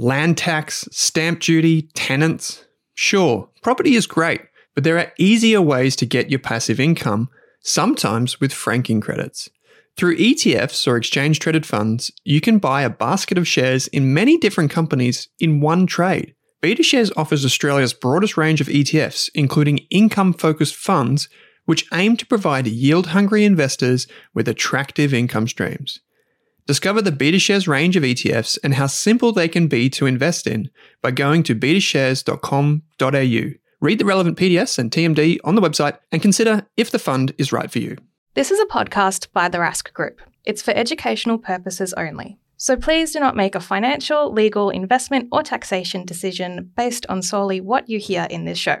Land tax, stamp duty, tenants. Sure, property is great, but there are easier ways to get your passive income, sometimes with franking credits. Through ETFs or exchange traded funds, you can buy a basket of shares in many different companies in one trade. BetaShares offers Australia's broadest range of ETFs, including income focused funds, which aim to provide yield hungry investors with attractive income streams. Discover the BetaShares range of ETFs and how simple they can be to invest in by going to betashares.com.au. Read the relevant PDS and TMD on the website and consider if the fund is right for you. This is a podcast by the Rask Group. It's for educational purposes only. So please do not make a financial, legal, investment, or taxation decision based on solely what you hear in this show.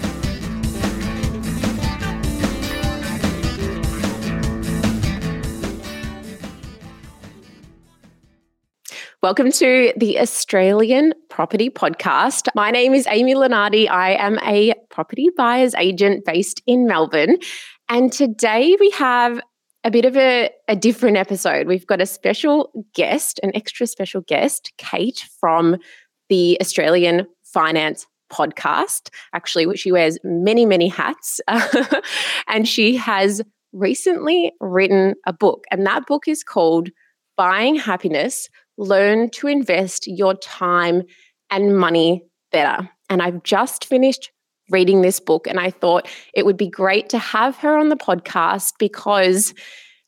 Welcome to the Australian Property Podcast. My name is Amy Lunardi. I am a property buyer's agent based in Melbourne. And today we have a bit of a, a different episode. We've got a special guest, an extra special guest, Kate from the Australian Finance Podcast, actually, she wears many, many hats. and she has recently written a book, and that book is called Buying Happiness learn to invest your time and money better. And I've just finished reading this book, and I thought it would be great to have her on the podcast because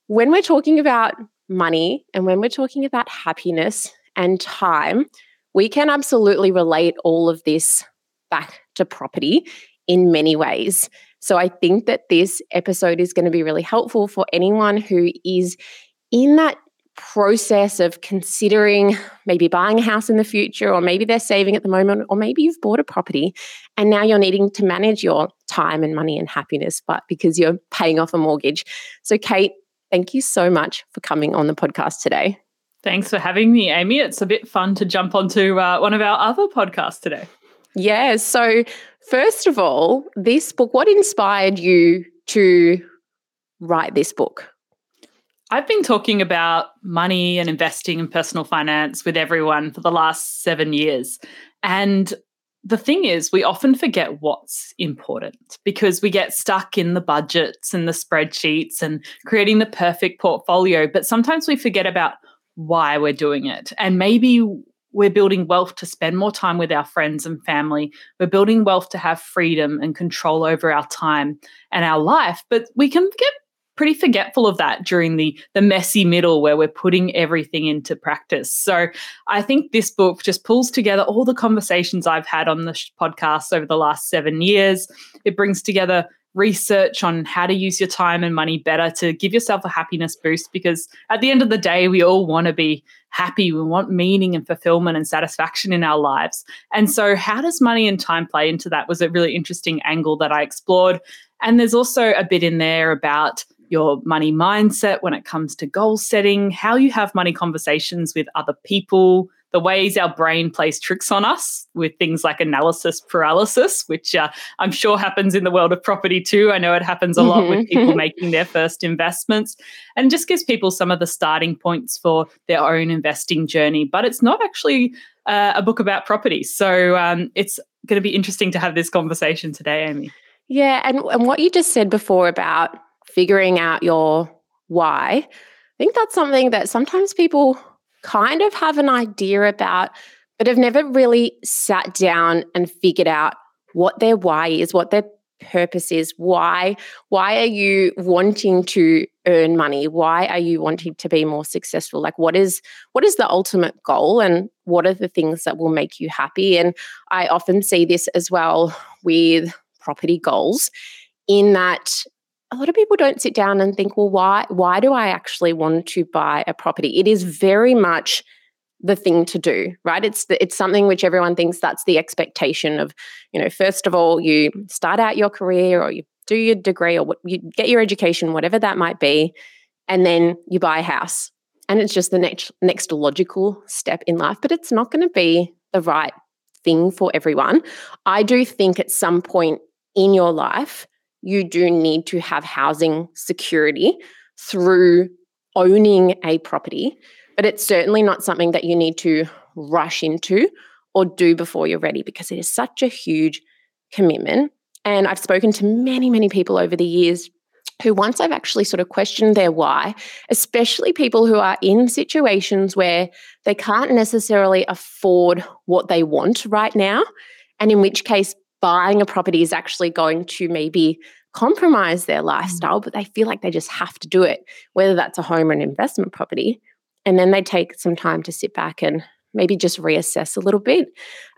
when we're talking about money and when we're talking about happiness and time, we can absolutely relate all of this back to property in many ways. So I think that this episode is going to be really helpful for anyone who is in that process of considering maybe buying a house in the future, or maybe they're saving at the moment, or maybe you've bought a property and now you're needing to manage your time and money and happiness, but because you're paying off a mortgage. So, Kate, thank you so much for coming on the podcast today. Thanks for having me, Amy. It's a bit fun to jump onto uh, one of our other podcasts today. Yeah. So, first of all, this book, what inspired you to write this book? I've been talking about money and investing and personal finance with everyone for the last seven years. And the thing is, we often forget what's important because we get stuck in the budgets and the spreadsheets and creating the perfect portfolio. But sometimes we forget about why we're doing it. And maybe we're building wealth to spend more time with our friends and family. We're building wealth to have freedom and control over our time and our life. But we can get pretty forgetful of that during the the messy middle where we're putting everything into practice. So I think this book just pulls together all the conversations I've had on the podcast over the last 7 years. It brings together research on how to use your time and money better to give yourself a happiness boost because at the end of the day we all want to be happy we want meaning and fulfillment and satisfaction in our lives and so how does money and time play into that was a really interesting angle that I explored and there's also a bit in there about your money mindset when it comes to goal setting, how you have money conversations with other people, the ways our brain plays tricks on us with things like analysis paralysis, which uh, I'm sure happens in the world of property too. I know it happens a lot with people making their first investments and just gives people some of the starting points for their own investing journey. But it's not actually uh, a book about property. So um, it's going to be interesting to have this conversation today, Amy. Yeah. And, and what you just said before about figuring out your why, I think that's something that sometimes people kind of have an idea about, but have never really sat down and figured out what their why is, what their purpose is why why are you wanting to earn money? Why are you wanting to be more successful? Like what is what is the ultimate goal and what are the things that will make you happy? And i often see this as well with property goals in that a lot of people don't sit down and think, well, why why do I actually want to buy a property? It is very much the thing to do, right? It's the, it's something which everyone thinks that's the expectation of, you know, first of all, you start out your career or you do your degree or what, you get your education, whatever that might be, and then you buy a house. And it's just the next next logical step in life, but it's not going to be the right thing for everyone. I do think at some point in your life, you do need to have housing security through owning a property, but it's certainly not something that you need to rush into or do before you're ready because it is such a huge commitment. And I've spoken to many, many people over the years who, once I've actually sort of questioned their why, especially people who are in situations where they can't necessarily afford what they want right now, and in which case buying a property is actually going to maybe compromise their mm. lifestyle, but they feel like they just have to do it, whether that's a home or an investment property. And then they take some time to sit back and maybe just reassess a little bit.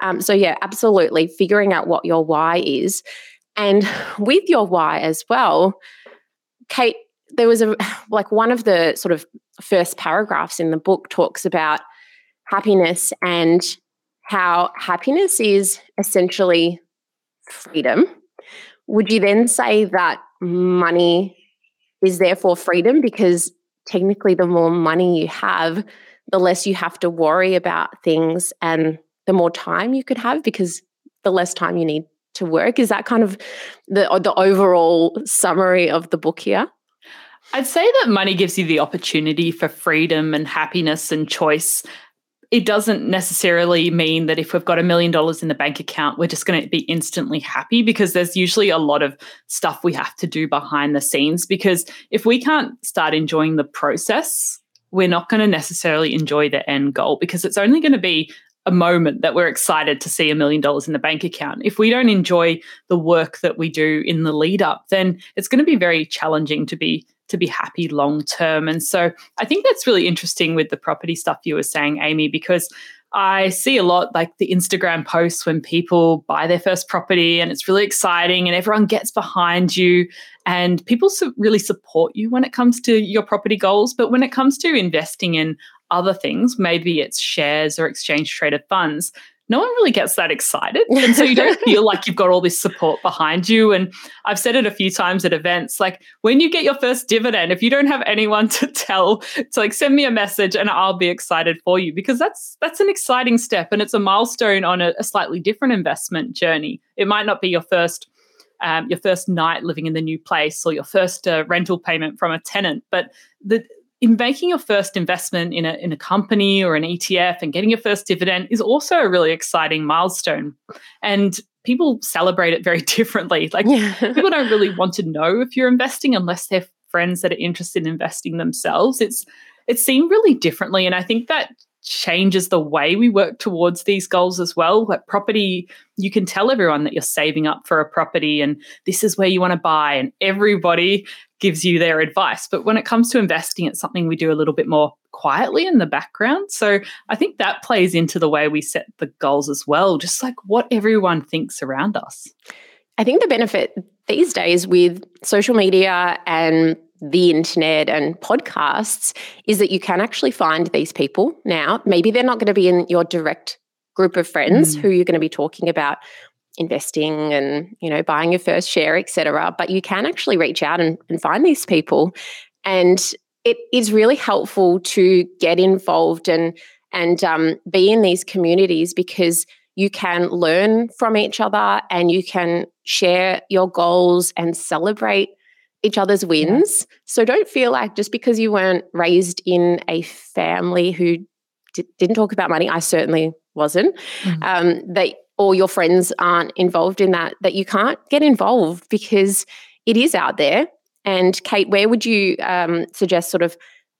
Um, so, yeah, absolutely figuring out what your why is. And with your why as well, Kate, there was a like one of the sort of first paragraphs in the book talks about happiness and how happiness is essentially freedom, would you then say that money is therefore freedom? Because technically, the more money you have, the less you have to worry about things and the more time you could have because the less time you need to work. Is that kind of the, uh, the overall summary of the book here? I'd say that money gives you the opportunity for freedom and happiness and choice it doesn't necessarily mean that if we've got a million dollars in the bank account, we're just going to be instantly happy because there's usually a lot of stuff we have to do behind the scenes. Because if we can't start enjoying the process, we're not going to necessarily enjoy the end goal because it's only going to be a moment that we're excited to see a million dollars in the bank account. If we don't enjoy the work that we do in the lead up, then it's going to be very challenging to be to be happy long term. And so I think that's really interesting with the property stuff you were saying, Amy, because I see a lot like the Instagram posts when people buy their first property and it's really exciting and everyone gets behind you and people su- really support you when it comes to your property goals. But when it comes to investing in other things, maybe it's shares or exchange traded funds, no one really gets that excited. And so you don't feel like you've got all this support behind you. And I've said it a few times at events like when you get your first dividend, if you don't have anyone to tell, to like send me a message and I'll be excited for you because that's that's an exciting step and it's a milestone on a, a slightly different investment journey. It might not be your first um, your first night living in the new place or your first uh, rental payment from a tenant, but the in making your first investment in a, in a company or an ETF and getting your first dividend is also a really exciting milestone. And people celebrate it very differently. Like people don't really want to know if you're investing unless they're friends that are interested in investing themselves. It's it's seen really differently. And I think that changes the way we work towards these goals as well. Like property, you can tell everyone that you're saving up for a property and this is where you want to buy, and everybody gives you their advice. But when it comes to investing, it's something we do a little bit more quietly in the background. So I think that plays into the way we set the goals as well, just like what everyone thinks around us. I think the benefit these days with social media and the internet and podcasts is that you can actually find these people now. Maybe they're not going to be in your direct group of friends mm. who you're going to be talking about investing and you know buying your first share etc but you can actually reach out and, and find these people and it is really helpful to get involved and and um, be in these communities because you can learn from each other and you can share your goals and celebrate each other's wins. Yeah. So don't feel like just because you weren't raised in a family who d- didn't talk about money, I certainly wasn't, mm-hmm. um, that or your friends aren't involved in that, that you can't get involved because it is out there. And Kate, where would you um, suggest sort of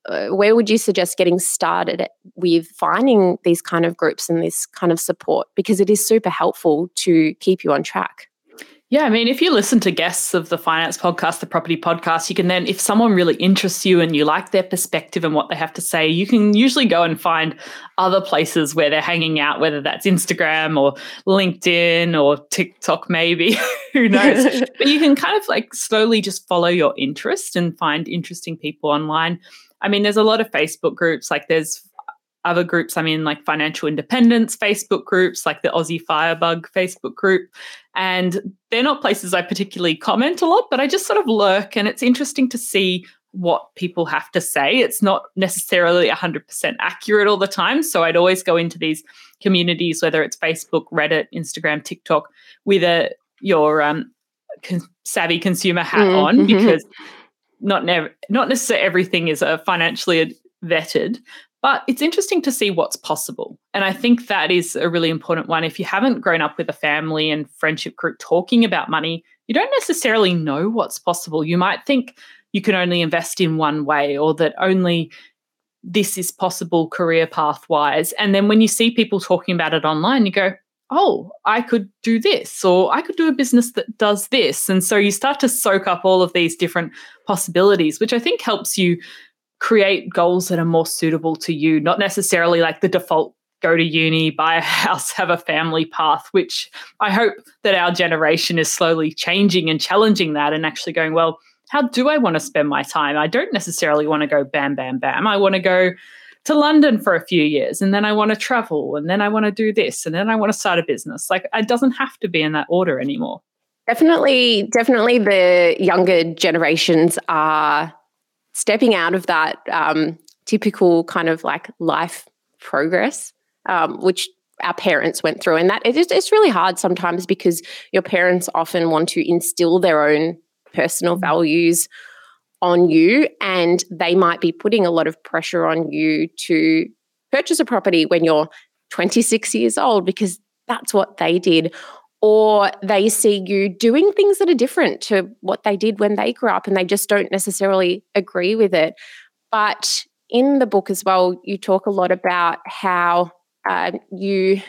uh, where would you suggest getting started with finding these kind of groups and this kind of support because it is super helpful to keep you on track Yeah, I mean, if you listen to guests of the finance podcast, the property podcast, you can then, if someone really interests you and you like their perspective and what they have to say, you can usually go and find other places where they're hanging out, whether that's Instagram or LinkedIn or TikTok, maybe. Who knows? but you can kind of like slowly just follow your interest and find interesting people online. I mean, there's a lot of Facebook groups, like there's other groups I'm in, like financial independence Facebook groups, like the Aussie Firebug Facebook group. And they're not places I particularly comment a lot, but I just sort of lurk. And it's interesting to see what people have to say. It's not necessarily 100% accurate all the time. So I'd always go into these communities, whether it's Facebook, Reddit, Instagram, TikTok, with a your um, con- savvy consumer hat mm-hmm. on because not never not necessarily everything is uh, financially vetted but it's interesting to see what's possible. And I think that is a really important one. If you haven't grown up with a family and friendship group talking about money, you don't necessarily know what's possible. You might think you can only invest in one way or that only this is possible career path wise. And then when you see people talking about it online, you go, oh, I could do this, or I could do a business that does this. And so you start to soak up all of these different possibilities, which I think helps you create goals that are more suitable to you, not necessarily like the default go to uni, buy a house, have a family path, which I hope that our generation is slowly changing and challenging that and actually going, well, how do I want to spend my time? I don't necessarily want to go bam, bam, bam. I want to go to London for a few years and then I want to travel and then I want to do this and then I want to start a business. Like it doesn't have to be in that order anymore. Definitely, definitely the younger generations are stepping out of that um, typical kind of like life progress, um, which our parents went through. And that it's really hard sometimes because your parents often want to instill their own personal mm. values on you, and they might be putting a lot of pressure on you to purchase a property when you're 26 years old because that's what they did or they see you doing things that are different to what they did when they grew up and they just don't necessarily agree with it. But in the book as well, you talk a lot about how uh, you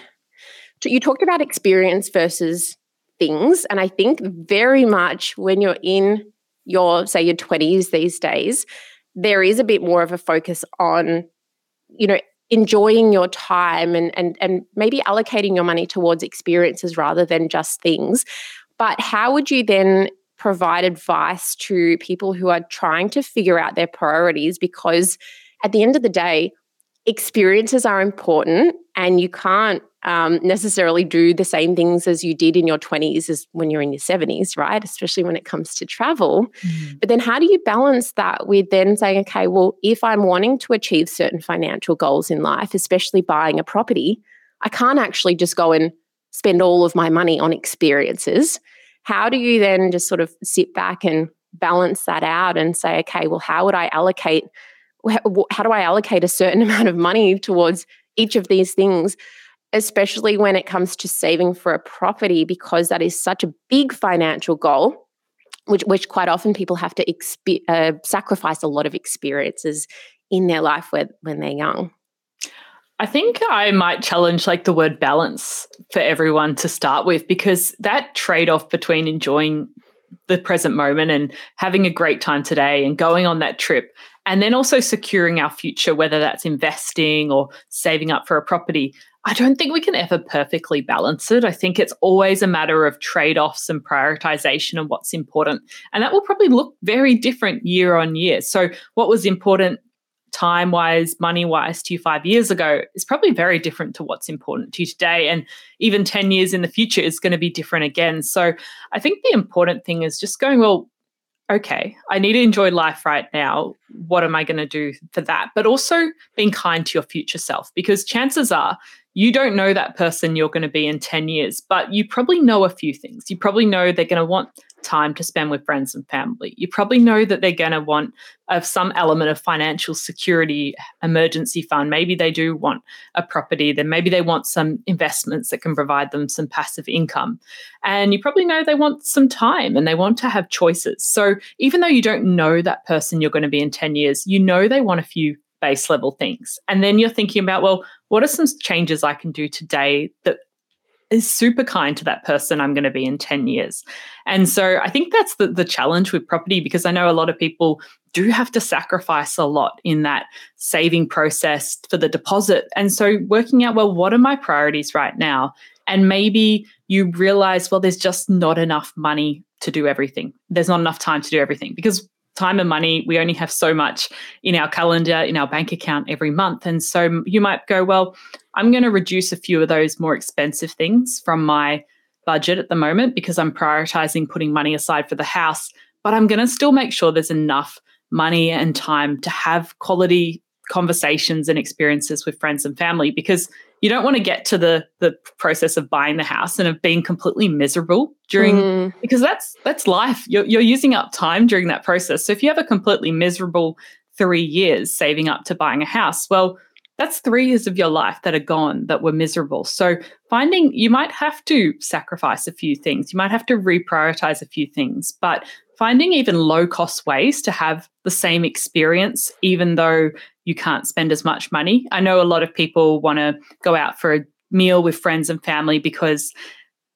you talked about experience versus things, and I think very much when you're in your say your 20s these days, there is a bit more of a focus on you know enjoying your time and and and maybe allocating your money towards experiences rather than just things. But how would you then provide advice to people who are trying to figure out their priorities? Because at the end of the day experiences are important and you can't um, necessarily do the same things as you did in your 20s as when you're in your 70s, right? Especially when it comes to travel. Mm. But then how do you balance that with then saying, okay, well, if I'm wanting to achieve certain financial goals in life, especially buying a property, I can't actually just go and spend all of my money on experiences. How do you then just sort of sit back and balance that out and say, okay, well, how would I allocate? How do I allocate a certain amount of money towards each of these things especially when it comes to saving for a property, because that is such a big financial goal, which, which quite often people have to exp- uh, sacrifice a lot of experiences in their life when, when they're young. I think I might challenge like the word balance for everyone to start with because that trade off between enjoying the present moment and having a great time today and going on that trip and then also securing our future, whether that's investing or saving up for a property. I don't think we can ever perfectly balance it. I think it's always a matter of trade offs and prioritization and what's important. And that will probably look very different year on year. So, what was important time wise, money wise to you five years ago is probably very different to what's important to you today. And even 10 years in the future is going to be different again. So, I think the important thing is just going, well, okay, I need to enjoy life right now. What am I going to do for that? But also being kind to your future self because chances are you don't know that person you're going to be in 10 years, but you probably know a few things. You probably know they're going to want time to spend with friends and family. You probably know that they're going to want of some element of financial security, emergency fund. Maybe they do want a property, then maybe they want some investments that can provide them some passive income. And you probably know they want some time and they want to have choices. So even though you don't know that person you're going to be in 10 years, you know they want a few base level things. And then you're thinking about, well, what are some changes I can do today that is super kind to that person I'm going to be in 10 years. And so I think that's the, the challenge with property because I know a lot of people do have to sacrifice a lot in that saving process for the deposit. And so working out, well, what are my priorities right now? And maybe you realize, well, there's just not enough money to do everything. There's not enough time to do everything because time and money, we only have so much in our calendar, in our bank account every month. And so you might go, well, I'm going to reduce a few of those more expensive things from my budget at the moment because I'm prioritizing putting money aside for the house, but I'm going to still make sure there's enough money and time to have quality conversations and experiences with friends and family because you don't want to get to the the process of buying the house and of being completely miserable during mm. because that's that's life you're, you're using up time during that process so if you have a completely miserable three years saving up to buying a house well that's three years of your life that are gone that were miserable so finding you might have to sacrifice a few things you might have to reprioritize a few things but finding even low cost ways to have the same experience even though you can't spend as much money. I know a lot of people want to go out for a meal with friends and family because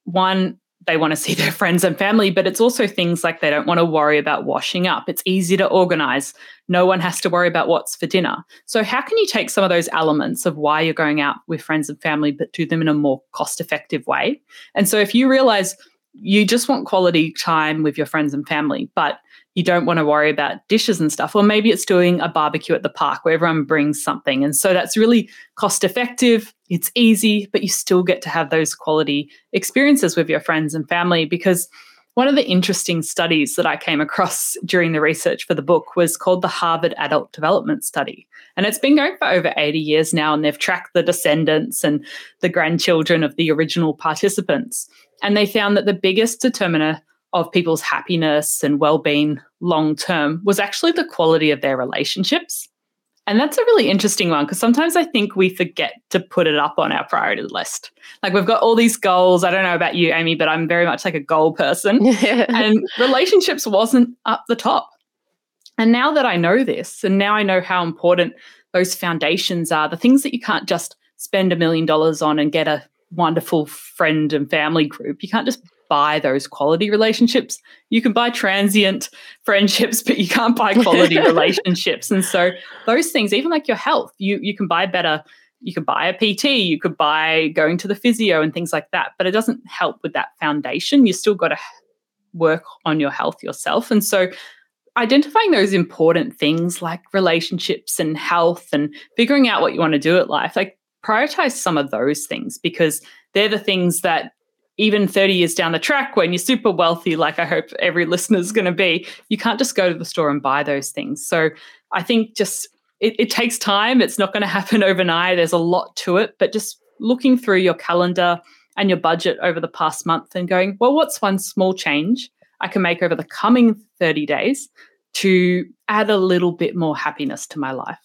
one, they want to see their friends and family, but it's also things like they don't want to worry about washing up. It's easy to organize. No one has to worry about what's for dinner. So, how can you take some of those elements of why you're going out with friends and family, but do them in a more cost effective way? And so, if you realize you just want quality time with your friends and family, but you don't want to worry about dishes and stuff. Or maybe it's doing a barbecue at the park where everyone brings something. And so that's really cost effective, it's easy, but you still get to have those quality experiences with your friends and family because. One of the interesting studies that I came across during the research for the book was called the Harvard Adult Development Study. And it's been going for over 80 years now, and they've tracked the descendants and the grandchildren of the original participants. And they found that the biggest determiner of people's happiness and well-being long term was actually the quality of their relationships. And that's a really interesting one because sometimes I think we forget to put it up on our priority list. Like we've got all these goals. I don't know about you, Amy, but I'm very much like a goal person. and relationships wasn't up the top. And now that I know this, and now I know how important those foundations are, the things that you can't just spend a million dollars on and get a wonderful friend and family group. You can't just buy those quality relationships. You can buy transient friendships, but you can't buy quality relationships. And so those things, even like your health, you you can buy better. You could buy a PT, you could buy going to the physio and things like that, but it doesn't help with that foundation. You still got to work on your health yourself. And so identifying those important things like relationships and health and figuring out what you want to do at life, like prioritize some of those things because they're the things that even 30 years down the track when you're super wealthy like i hope every listener is going to be you can't just go to the store and buy those things. So i think just it, it takes time. It's not going to happen overnight. There's a lot to it but just looking through your calendar and your budget over the past month and going well what's one small change i can make over the coming 30 days to add a little bit more happiness to my life?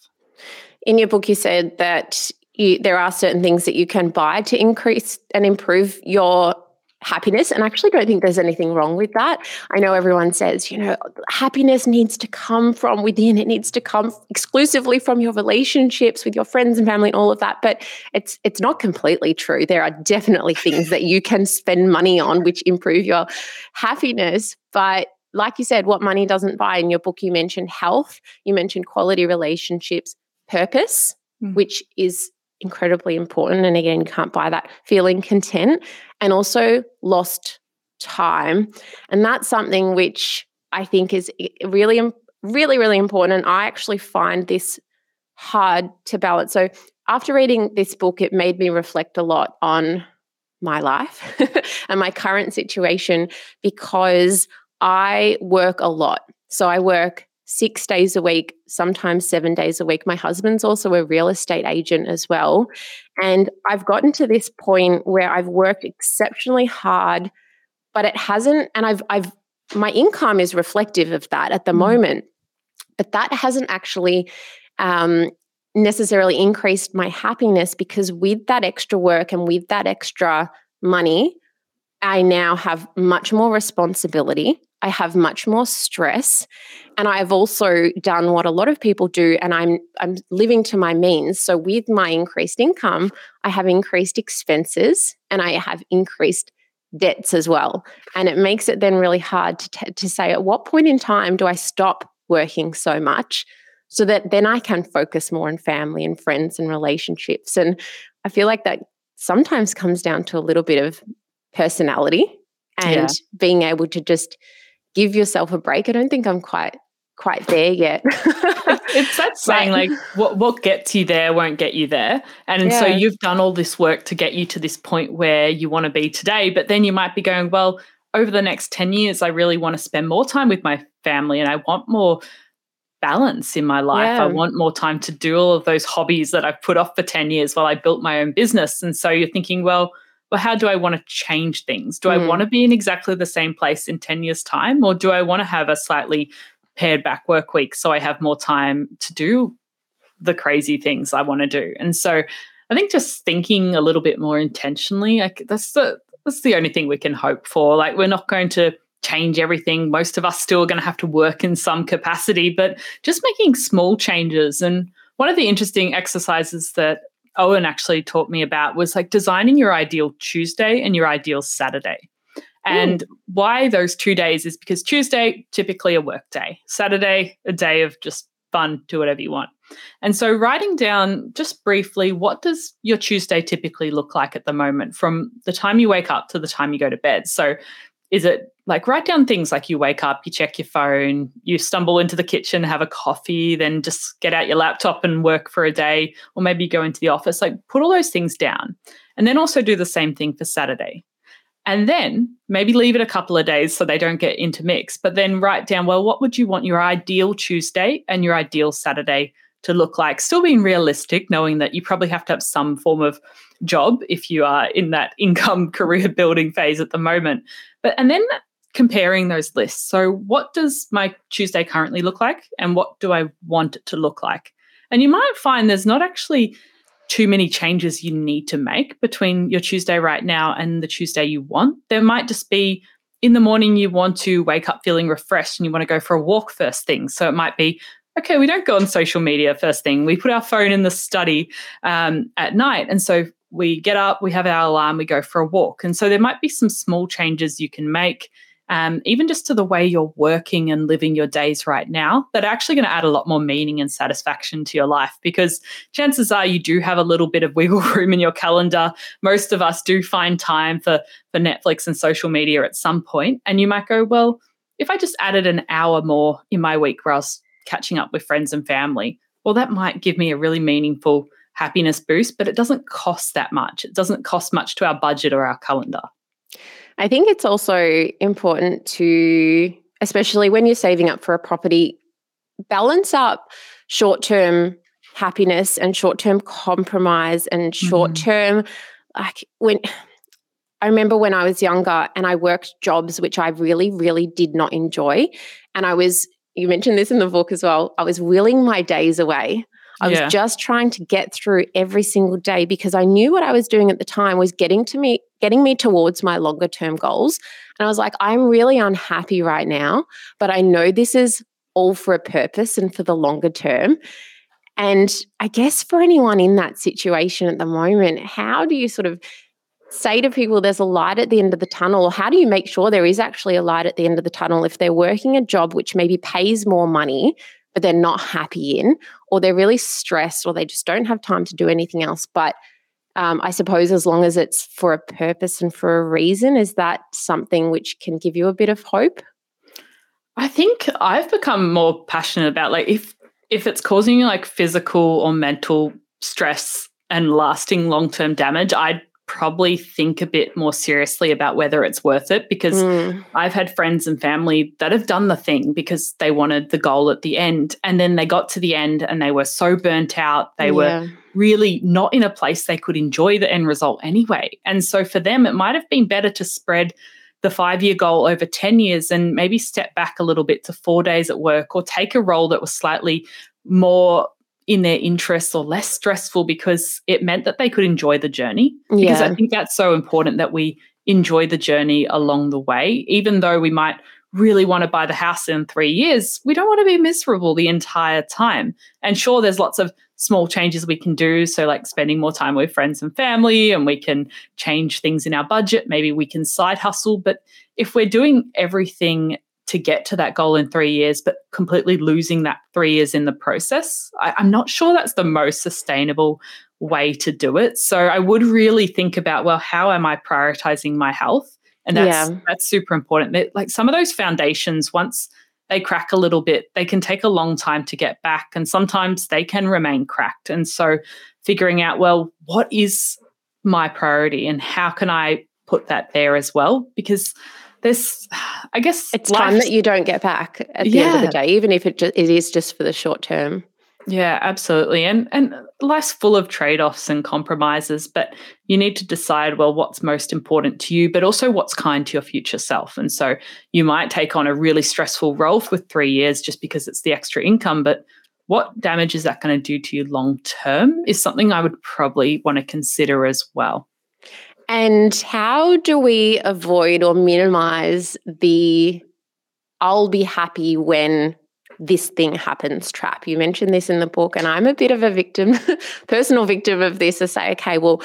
In your book you said that you, there are certain things that you can buy to increase and improve your happiness. And I actually don't think there's anything wrong with that. I know everyone says, you know, happiness needs to come from within, it needs to come exclusively from your relationships with your friends and family and all of that. But it's it's not completely true. There are definitely things that you can spend money on which improve your happiness. But like you said, what money doesn't buy in your book, you mentioned health, you mentioned quality relationships, purpose, mm. which is incredibly important. And again, you can't buy that feeling content and also lost time. And that's something which I think is really, really, really important. And I actually find this hard to balance. So after reading this book, it made me reflect a lot on my life and my current situation because I work a lot. So I work six days a week, sometimes seven days a week. My husband's also a real estate agent as well. And I've gotten to this point where I've worked exceptionally hard, but it hasn't, and I've, I've, my income is reflective of that at the mm. moment, but that hasn't actually um, necessarily increased my happiness because with that extra work and with that extra money, I now have much more responsibility. I have much more stress. And I've also done what a lot of people do, and I'm I'm living to my means. So with my increased income, I have increased expenses and I have increased debts as well. And it makes it then really hard to, t- to say at what point in time do I stop working so much so that then I can focus more on family and friends and relationships. And I feel like that sometimes comes down to a little bit of personality and yeah. being able to just give yourself a break. I don't think I'm quite quite there yet. it's that saying like what what gets you there won't get you there. And yeah. so you've done all this work to get you to this point where you want to be today, but then you might be going, well, over the next 10 years I really want to spend more time with my family and I want more balance in my life. Yeah. I want more time to do all of those hobbies that I've put off for 10 years while I built my own business. And so you're thinking, well, well, how do I want to change things? Do mm. I want to be in exactly the same place in 10 years' time? Or do I want to have a slightly pared back work week so I have more time to do the crazy things I want to do? And so I think just thinking a little bit more intentionally, like that's the that's the only thing we can hope for. Like we're not going to change everything. Most of us still are going to have to work in some capacity, but just making small changes. And one of the interesting exercises that Owen actually taught me about was like designing your ideal Tuesday and your ideal Saturday. And Ooh. why those two days is because Tuesday, typically a work day, Saturday, a day of just fun, do whatever you want. And so writing down just briefly, what does your Tuesday typically look like at the moment from the time you wake up to the time you go to bed? So is it like write down things like you wake up, you check your phone, you stumble into the kitchen, have a coffee, then just get out your laptop and work for a day, or maybe go into the office. Like put all those things down. And then also do the same thing for Saturday. And then maybe leave it a couple of days so they don't get intermixed. But then write down, well, what would you want your ideal Tuesday and your ideal Saturday to look like? Still being realistic, knowing that you probably have to have some form of job if you are in that income career building phase at the moment. But and then comparing those lists. So what does my Tuesday currently look like and what do I want it to look like? And you might find there's not actually too many changes you need to make between your Tuesday right now and the Tuesday you want. There might just be in the morning you want to wake up feeling refreshed and you want to go for a walk first thing. So it might be okay, we don't go on social media first thing. We put our phone in the study um, at night. And so we get up, we have our alarm, we go for a walk. And so there might be some small changes you can make, um, even just to the way you're working and living your days right now, that are actually going to add a lot more meaning and satisfaction to your life. Because chances are you do have a little bit of wiggle room in your calendar. Most of us do find time for, for Netflix and social media at some point. And you might go, well, if I just added an hour more in my week where I was catching up with friends and family, well, that might give me a really meaningful happiness boost, but it doesn't cost that much. It doesn't cost much to our budget or our calendar. I think it's also important to, especially when you're saving up for a property, balance up short term happiness and short term compromise and short term, mm-hmm. like when. I remember when I was younger and I worked jobs which I really, really did not enjoy. And I was, you mentioned this in the book as well, I was willing my days away. I yeah. was just trying to get through every single day because I knew what I was doing at the time was getting to me getting me towards my longer term goals. And I was like, I'm really unhappy right now, but I know this is all for a purpose and for the longer term. And I guess for anyone in that situation at the moment, how do you sort of say to people there's a light at the end of the tunnel? Or how do you make sure there is actually a light at the end of the tunnel if they're working a job which maybe pays more money, but they're not happy in, or they're really stressed, or they just don't have time to do anything else. But um, I suppose as long as it's for a purpose and for a reason, is that something which can give you a bit of hope? I think I've become more passionate about like if if it's causing you like physical or mental stress and lasting long term damage, I'd probably think a bit more seriously about whether it's worth it because mm. I've had friends and family that have done the thing because they wanted the goal at the end. And then they got to the end and they were so burnt out. They yeah. were really not in a place they could enjoy the end result anyway. And so for them, it might have been better to spread the five year goal over 10 years and maybe step back a little bit to four days at work or take a role that was slightly more in their interests or less stressful because it meant that they could enjoy the journey. Because. I think that's so important that we enjoy the journey along the way, even though we might really want to buy the house in three years, we don't want to be miserable the entire time. And sure, there's lots of small changes we can do. So, like spending more time with friends and family, and we can change things in our budget. Maybe we can side hustle. But if we're doing everything to get to that goal in three years, but completely losing that three years in the process, I, I'm not sure that's the most sustainable way to do it. So, I would really think about well, how am I prioritizing my health? and that's yeah. that's super important like some of those foundations once they crack a little bit they can take a long time to get back and sometimes they can remain cracked and so figuring out well what is my priority and how can i put that there as well because there's i guess it's time that you don't get back at the end of the day even if it, just, it is just for the short term yeah, absolutely. And and life's full of trade-offs and compromises, but you need to decide well what's most important to you, but also what's kind to your future self. And so you might take on a really stressful role for 3 years just because it's the extra income, but what damage is that going to do to you long term is something I would probably want to consider as well. And how do we avoid or minimize the I'll be happy when this thing happens trap. You mentioned this in the book, and I'm a bit of a victim, personal victim of this to say, okay, well,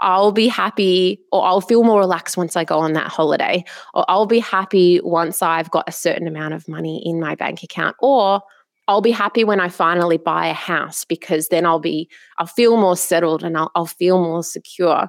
I'll be happy or I'll feel more relaxed once I go on that holiday, or I'll be happy once I've got a certain amount of money in my bank account, or I'll be happy when I finally buy a house because then I'll be, I'll feel more settled and I'll, I'll feel more secure.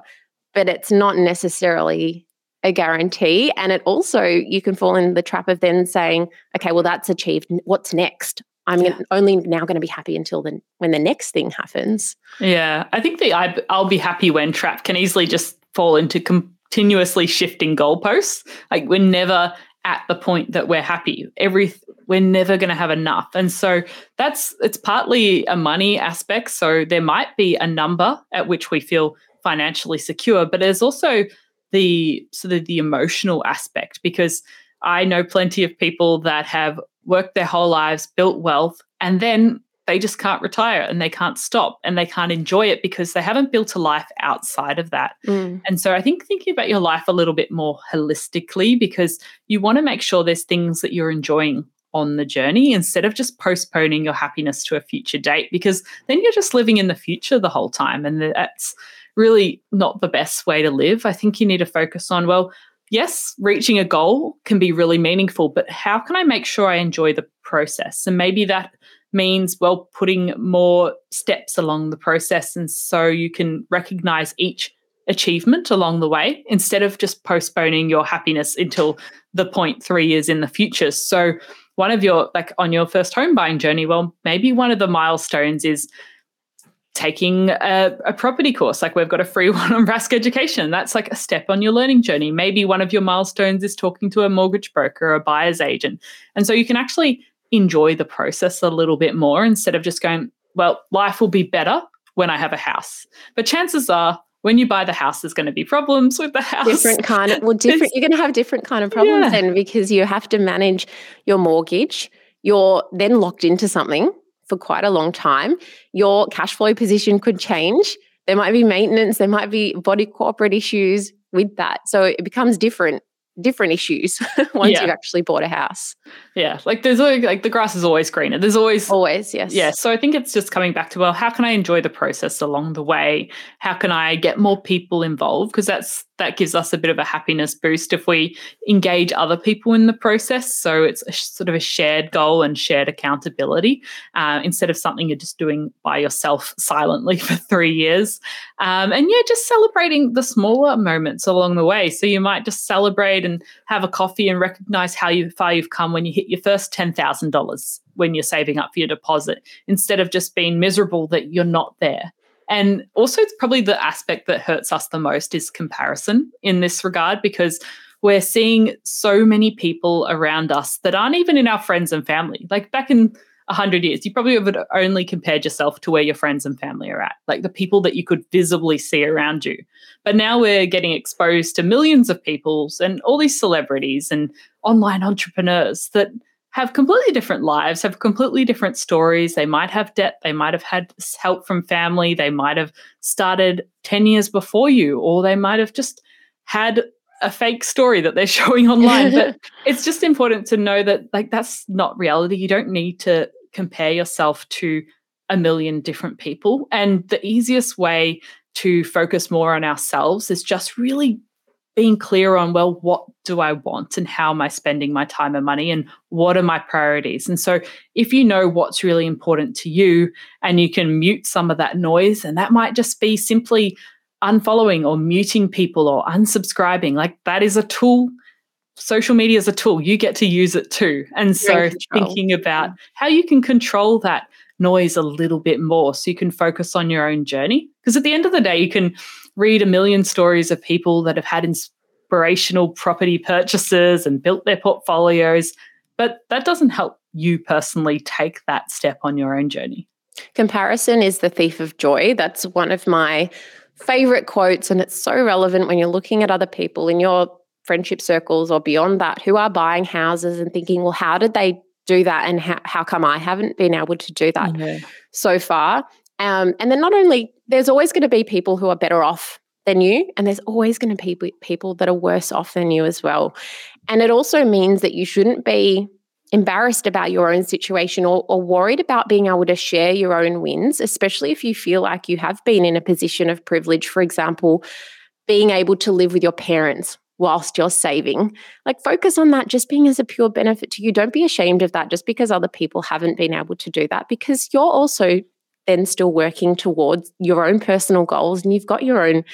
But it's not necessarily a guarantee. And it also, you can fall in the trap of then saying, okay, well, that's achieved. What's next? I'm yeah. only now going to be happy until the when the next thing happens. Yeah, I think the I, I'll be happy when trap can easily just fall into continuously shifting goalposts. Like we're never at the point that we're happy. Every we're never going to have enough, and so that's it's partly a money aspect. So there might be a number at which we feel financially secure, but there's also the sort of the emotional aspect because I know plenty of people that have worked their whole lives, built wealth, and then they just can't retire and they can't stop and they can't enjoy it because they haven't built a life outside of that. Mm. And so I think thinking about your life a little bit more holistically because you want to make sure there's things that you're enjoying on the journey instead of just postponing your happiness to a future date because then you're just living in the future the whole time and that's really not the best way to live. I think you need to focus on, well, yes, reaching a goal can be really meaningful, but how can I make sure I enjoy the process? And maybe that means, well, putting more steps along the process. And so you can recognize each achievement along the way instead of just postponing your happiness until the point three years in the future. So, one of your, like on your first home buying journey, well, maybe one of the milestones is taking a, a, property course. Like we've got a free one on Rask Education. That's like a step on your learning journey. Maybe one of your milestones is talking to a mortgage broker or a buyer's agent. And so you can actually enjoy the process a little bit more instead of just going, well, life will be better when I have a house. But chances are when you buy the house, there's going to be problems with the house. Different kind of, well, different, you're going to have different kind of problems yeah. then because you have to manage your mortgage. You're then locked into something for quite a long time, your cash flow position could change. There might be maintenance, there might be body corporate issues with that. So it becomes different different issues once yeah. you've actually bought a house. Yeah, like there's always, like the grass is always greener. There's always always yes. Yeah, so I think it's just coming back to well, how can I enjoy the process along the way? How can I get more people involved because that's that gives us a bit of a happiness boost if we engage other people in the process. So it's a, sort of a shared goal and shared accountability uh, instead of something you're just doing by yourself silently for three years. Um, and yeah, just celebrating the smaller moments along the way. So you might just celebrate and have a coffee and recognize how you, far you've come when you hit your first $10,000 when you're saving up for your deposit instead of just being miserable that you're not there. And also, it's probably the aspect that hurts us the most is comparison in this regard because we're seeing so many people around us that aren't even in our friends and family. Like back in 100 years, you probably would only compared yourself to where your friends and family are at, like the people that you could visibly see around you. But now we're getting exposed to millions of peoples and all these celebrities and online entrepreneurs that have completely different lives, have completely different stories. They might have debt, they might have had help from family, they might have started 10 years before you, or they might have just had a fake story that they're showing online. but it's just important to know that like that's not reality. You don't need to compare yourself to a million different people. And the easiest way to focus more on ourselves is just really being clear on well what do i want and how am i spending my time and money and what are my priorities? And so if you know what's really important to you and you can mute some of that noise and that might just be simply unfollowing or muting people or unsubscribing. Like that is a tool. Social media is a tool. You get to use it too. And so thinking about how you can control that noise a little bit more so you can focus on your own journey. Because at the end of the day, you can read a million stories of people that have had inspirational property purchases and built their portfolios, but that doesn't help you personally take that step on your own journey. Comparison is the thief of joy. That's one of my favorite quotes, and it's so relevant when you're looking at other people in your friendship circles or beyond that who are buying houses and thinking, well, how did they do that and how, how come I haven't been able to do that yeah. so far. Um, and then not only there's always going to be people who are better off than you, and there's always going to be people that are worse off than you as well. And it also means that you shouldn't be embarrassed about your own situation or, or worried about being able to share your own wins, especially if you feel like you have been in a position of privilege. For example, being able to live with your parents whilst you're saving. Like focus on that just being as a pure benefit to you. Don't be ashamed of that just because other people haven't been able to do that because you're also then still working towards your own personal goals and you've got your own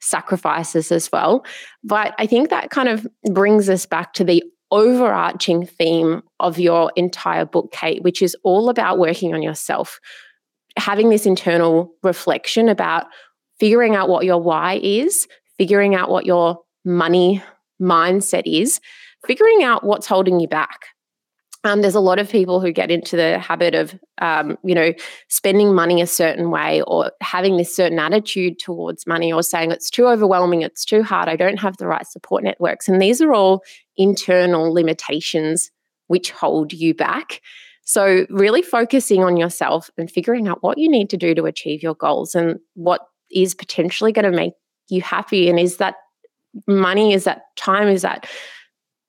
sacrifices as well. But I think that kind of brings us back to the overarching theme of your entire book, Kate, which is all about working on yourself, having this internal reflection about figuring out what your why is, figuring out what your money mindset is, figuring out what's holding you back. Um, there's a lot of people who get into the habit of, um, you know, spending money a certain way or having this certain attitude towards money or saying it's too overwhelming, it's too hard, I don't have the right support networks. And these are all internal limitations which hold you back. So, really focusing on yourself and figuring out what you need to do to achieve your goals and what is potentially going to make you happy and is that money? Is that time? Is that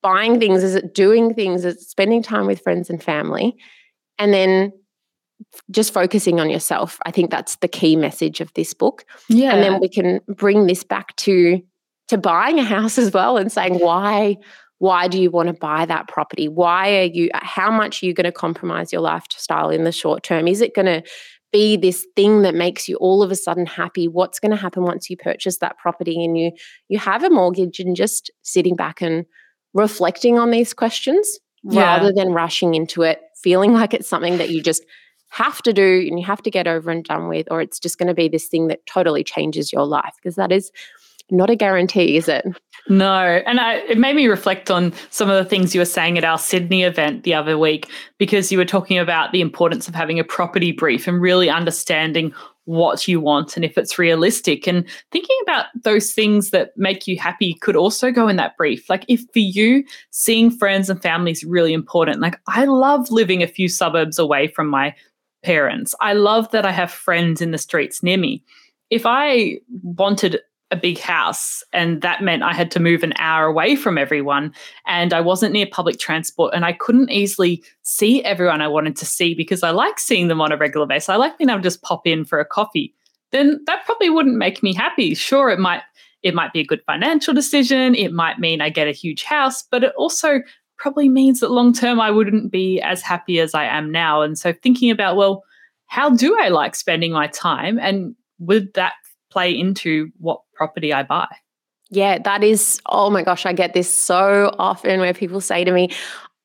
buying things? Is it doing things? Is it spending time with friends and family? And then just focusing on yourself. I think that's the key message of this book. Yeah. And then we can bring this back to to buying a house as well and saying why why do you want to buy that property? Why are you how much are you going to compromise your lifestyle in the short term? Is it going to be this thing that makes you all of a sudden happy what's going to happen once you purchase that property and you you have a mortgage and just sitting back and reflecting on these questions yeah. rather than rushing into it feeling like it's something that you just have to do and you have to get over and done with or it's just going to be this thing that totally changes your life because that is not a guarantee, is it? No. And I, it made me reflect on some of the things you were saying at our Sydney event the other week, because you were talking about the importance of having a property brief and really understanding what you want and if it's realistic. And thinking about those things that make you happy could also go in that brief. Like, if for you, seeing friends and family is really important. Like, I love living a few suburbs away from my parents. I love that I have friends in the streets near me. If I wanted a big house and that meant I had to move an hour away from everyone and I wasn't near public transport and I couldn't easily see everyone I wanted to see because I like seeing them on a regular basis. I like being able to just pop in for a coffee. Then that probably wouldn't make me happy. Sure, it might it might be a good financial decision, it might mean I get a huge house, but it also probably means that long term I wouldn't be as happy as I am now. And so thinking about well, how do I like spending my time and would that play into what property I buy. Yeah, that is, oh my gosh, I get this so often where people say to me,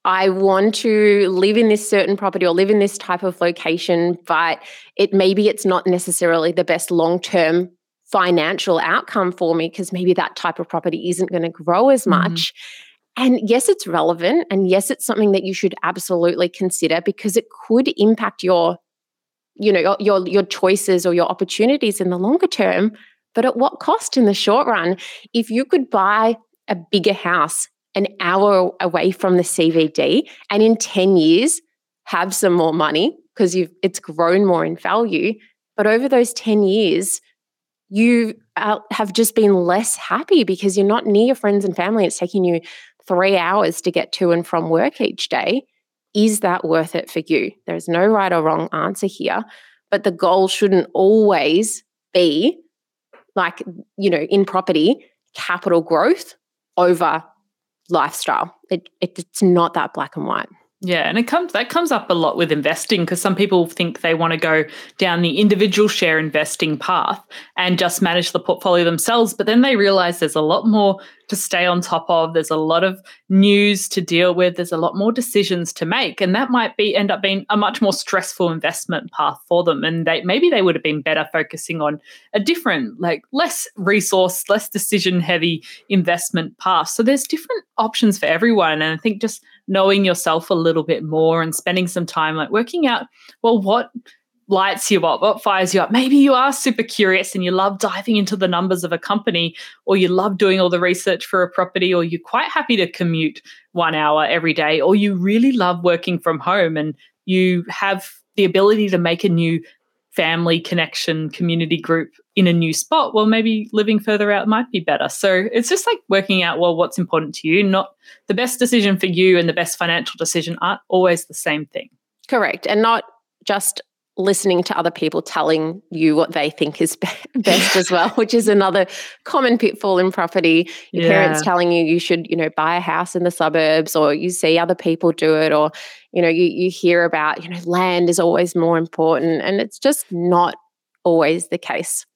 I want to live in this certain property or live in this type of location, but it maybe it's not necessarily the best long-term financial outcome for me because maybe that type of property isn't going to grow as mm-hmm. much. Mm-hmm. And yes, it's relevant and yes, it's something that you should absolutely consider because it could impact your you know your your choices or your opportunities in the longer term but at what cost in the short run if you could buy a bigger house an hour away from the CBD and in 10 years have some more money because it's grown more in value but over those 10 years you uh, have just been less happy because you're not near your friends and family. It's taking you three hours to get to and from work each day. Is that worth it for you? There's no right or wrong answer here, but the goal shouldn't always be like, you know, in property, capital growth over lifestyle. It, it, it's not that black and white. Yeah, and it comes that comes up a lot with investing because some people think they want to go down the individual share investing path and just manage the portfolio themselves, but then they realize there's a lot more to stay on top of. There's a lot of news to deal with. There's a lot more decisions to make, and that might be end up being a much more stressful investment path for them. And they maybe they would have been better focusing on a different, like less resource, less decision heavy investment path. So there's different options for everyone, and I think just knowing yourself a little bit more and spending some time like working out well what lights you up, what fires you up. Maybe you are super curious and you love diving into the numbers of a company, or you love doing all the research for a property, or you're quite happy to commute one hour every day, or you really love working from home and you have the ability to make a new family connection community group in a new spot well maybe living further out might be better. So it's just like working out well what's important to you. Not the best decision for you and the best financial decision aren't always the same thing. Correct. And not just listening to other people telling you what they think is best as well which is another common pitfall in property. Your yeah. parents telling you you should you know buy a house in the suburbs or you see other people do it or you know you you hear about you know land is always more important and it's just not always the case.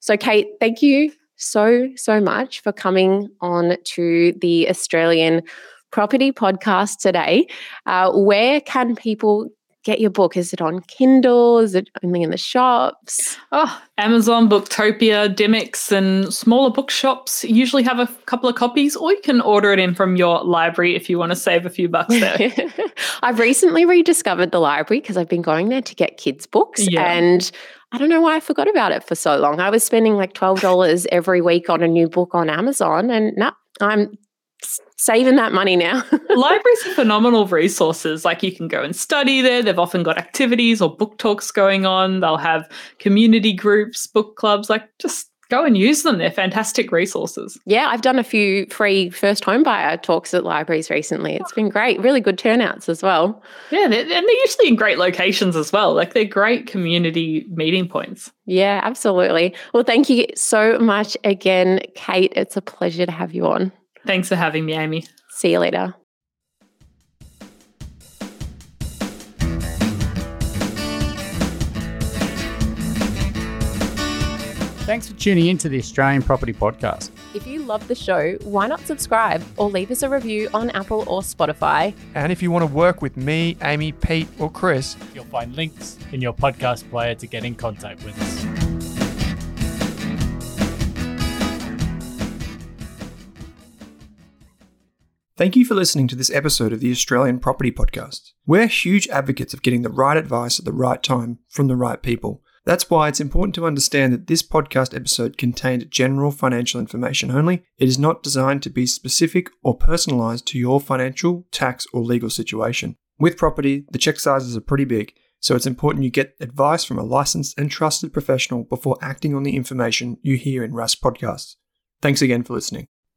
So kate thank you so so much for coming on to the australian property podcast today. Uh, where can people get your book? Is it on Kindle? Is it only in the shops? Oh, Amazon, Booktopia, Dymocks, and smaller bookshops usually have a couple of copies, or you can order it in from your library if you want to save a few bucks there. I've recently rediscovered the library because I've been going there to get kids' books. Yeah. And I don't know why I forgot about it for so long. I was spending like $12 every week on a new book on Amazon, and now I'm saving that money now. Libraries are phenomenal resources. Like you can go and study there. They've often got activities or book talks going on. They'll have community groups, book clubs. Like just go and use them. They're fantastic resources. Yeah, I've done a few free first home buyer talks at libraries recently. It's been great. Really good turnouts as well. Yeah, they're, and they're usually in great locations as well. Like they're great community meeting points. Yeah, absolutely. Well, thank you so much again, Kate. It's a pleasure to have you on. Thanks for having me, Amy. See you later. Thanks for tuning in to the Australian Property Podcast. If you love the show, why not subscribe or leave us a review on Apple or Spotify? And if you want to work with me, Amy, Pete, or Chris, you'll find links in your podcast player to get in contact with us. Thank you for listening to this episode of the Australian Property Podcast. We're huge advocates of getting the right advice at the right time from the right people. That's why it's important to understand that this podcast episode contained general financial information only. It is not designed to be specific or personalized to your financial, tax, or legal situation. With property, the check sizes are pretty big, so it's important you get advice from a licensed and trusted professional before acting on the information you hear in Rask podcasts. Thanks again for listening.